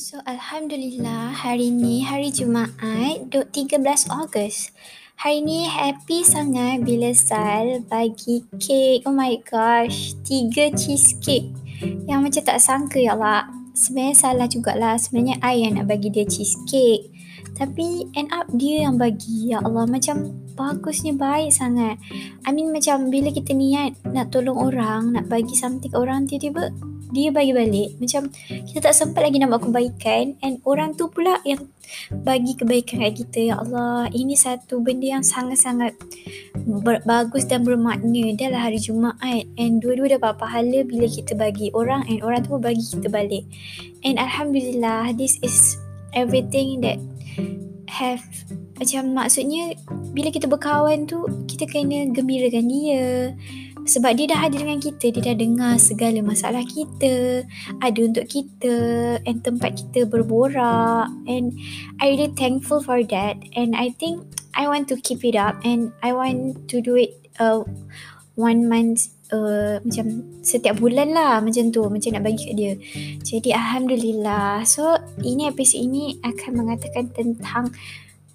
So Alhamdulillah hari ni hari Jumaat 13 Ogos. Hari ni happy sangat bila Sal bagi kek. Oh my gosh, tiga cheesecake. Yang macam tak sangka ya Allah. Sebenarnya salah jugalah. Sebenarnya I yang nak bagi dia cheesecake. Tapi end up dia yang bagi. Ya Allah macam bagusnya? Baik sangat. I mean macam bila kita niat nak tolong orang, nak bagi something orang tiba-tiba dia bagi balik. Macam kita tak sempat lagi nak buat kebaikan and orang tu pula yang bagi kebaikan kat kita. Ya Allah ini satu benda yang sangat-sangat ber- bagus dan bermakna dia lah hari Jumaat. And dua-dua dapat pahala bila kita bagi orang and orang tu pun bagi kita balik. And Alhamdulillah this is everything that have macam maksudnya bila kita berkawan tu kita kena gembirakan dia. Sebab dia dah ada dengan kita, dia dah dengar segala masalah kita, ada untuk kita and tempat kita berborak. And I really thankful for that. And I think I want to keep it up and I want to do it uh, one month uh, macam setiap bulan lah macam tu macam nak bagi kat dia. Jadi Alhamdulillah. So ini episod ini akan mengatakan tentang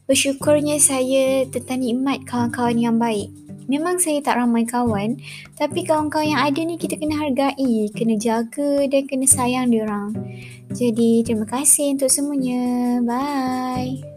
bersyukurnya saya tentang nikmat kawan-kawan yang baik. Memang saya tak ramai kawan tapi kawan-kawan yang ada ni kita kena hargai kena jaga dan kena sayang dia orang. Jadi terima kasih untuk semuanya. Bye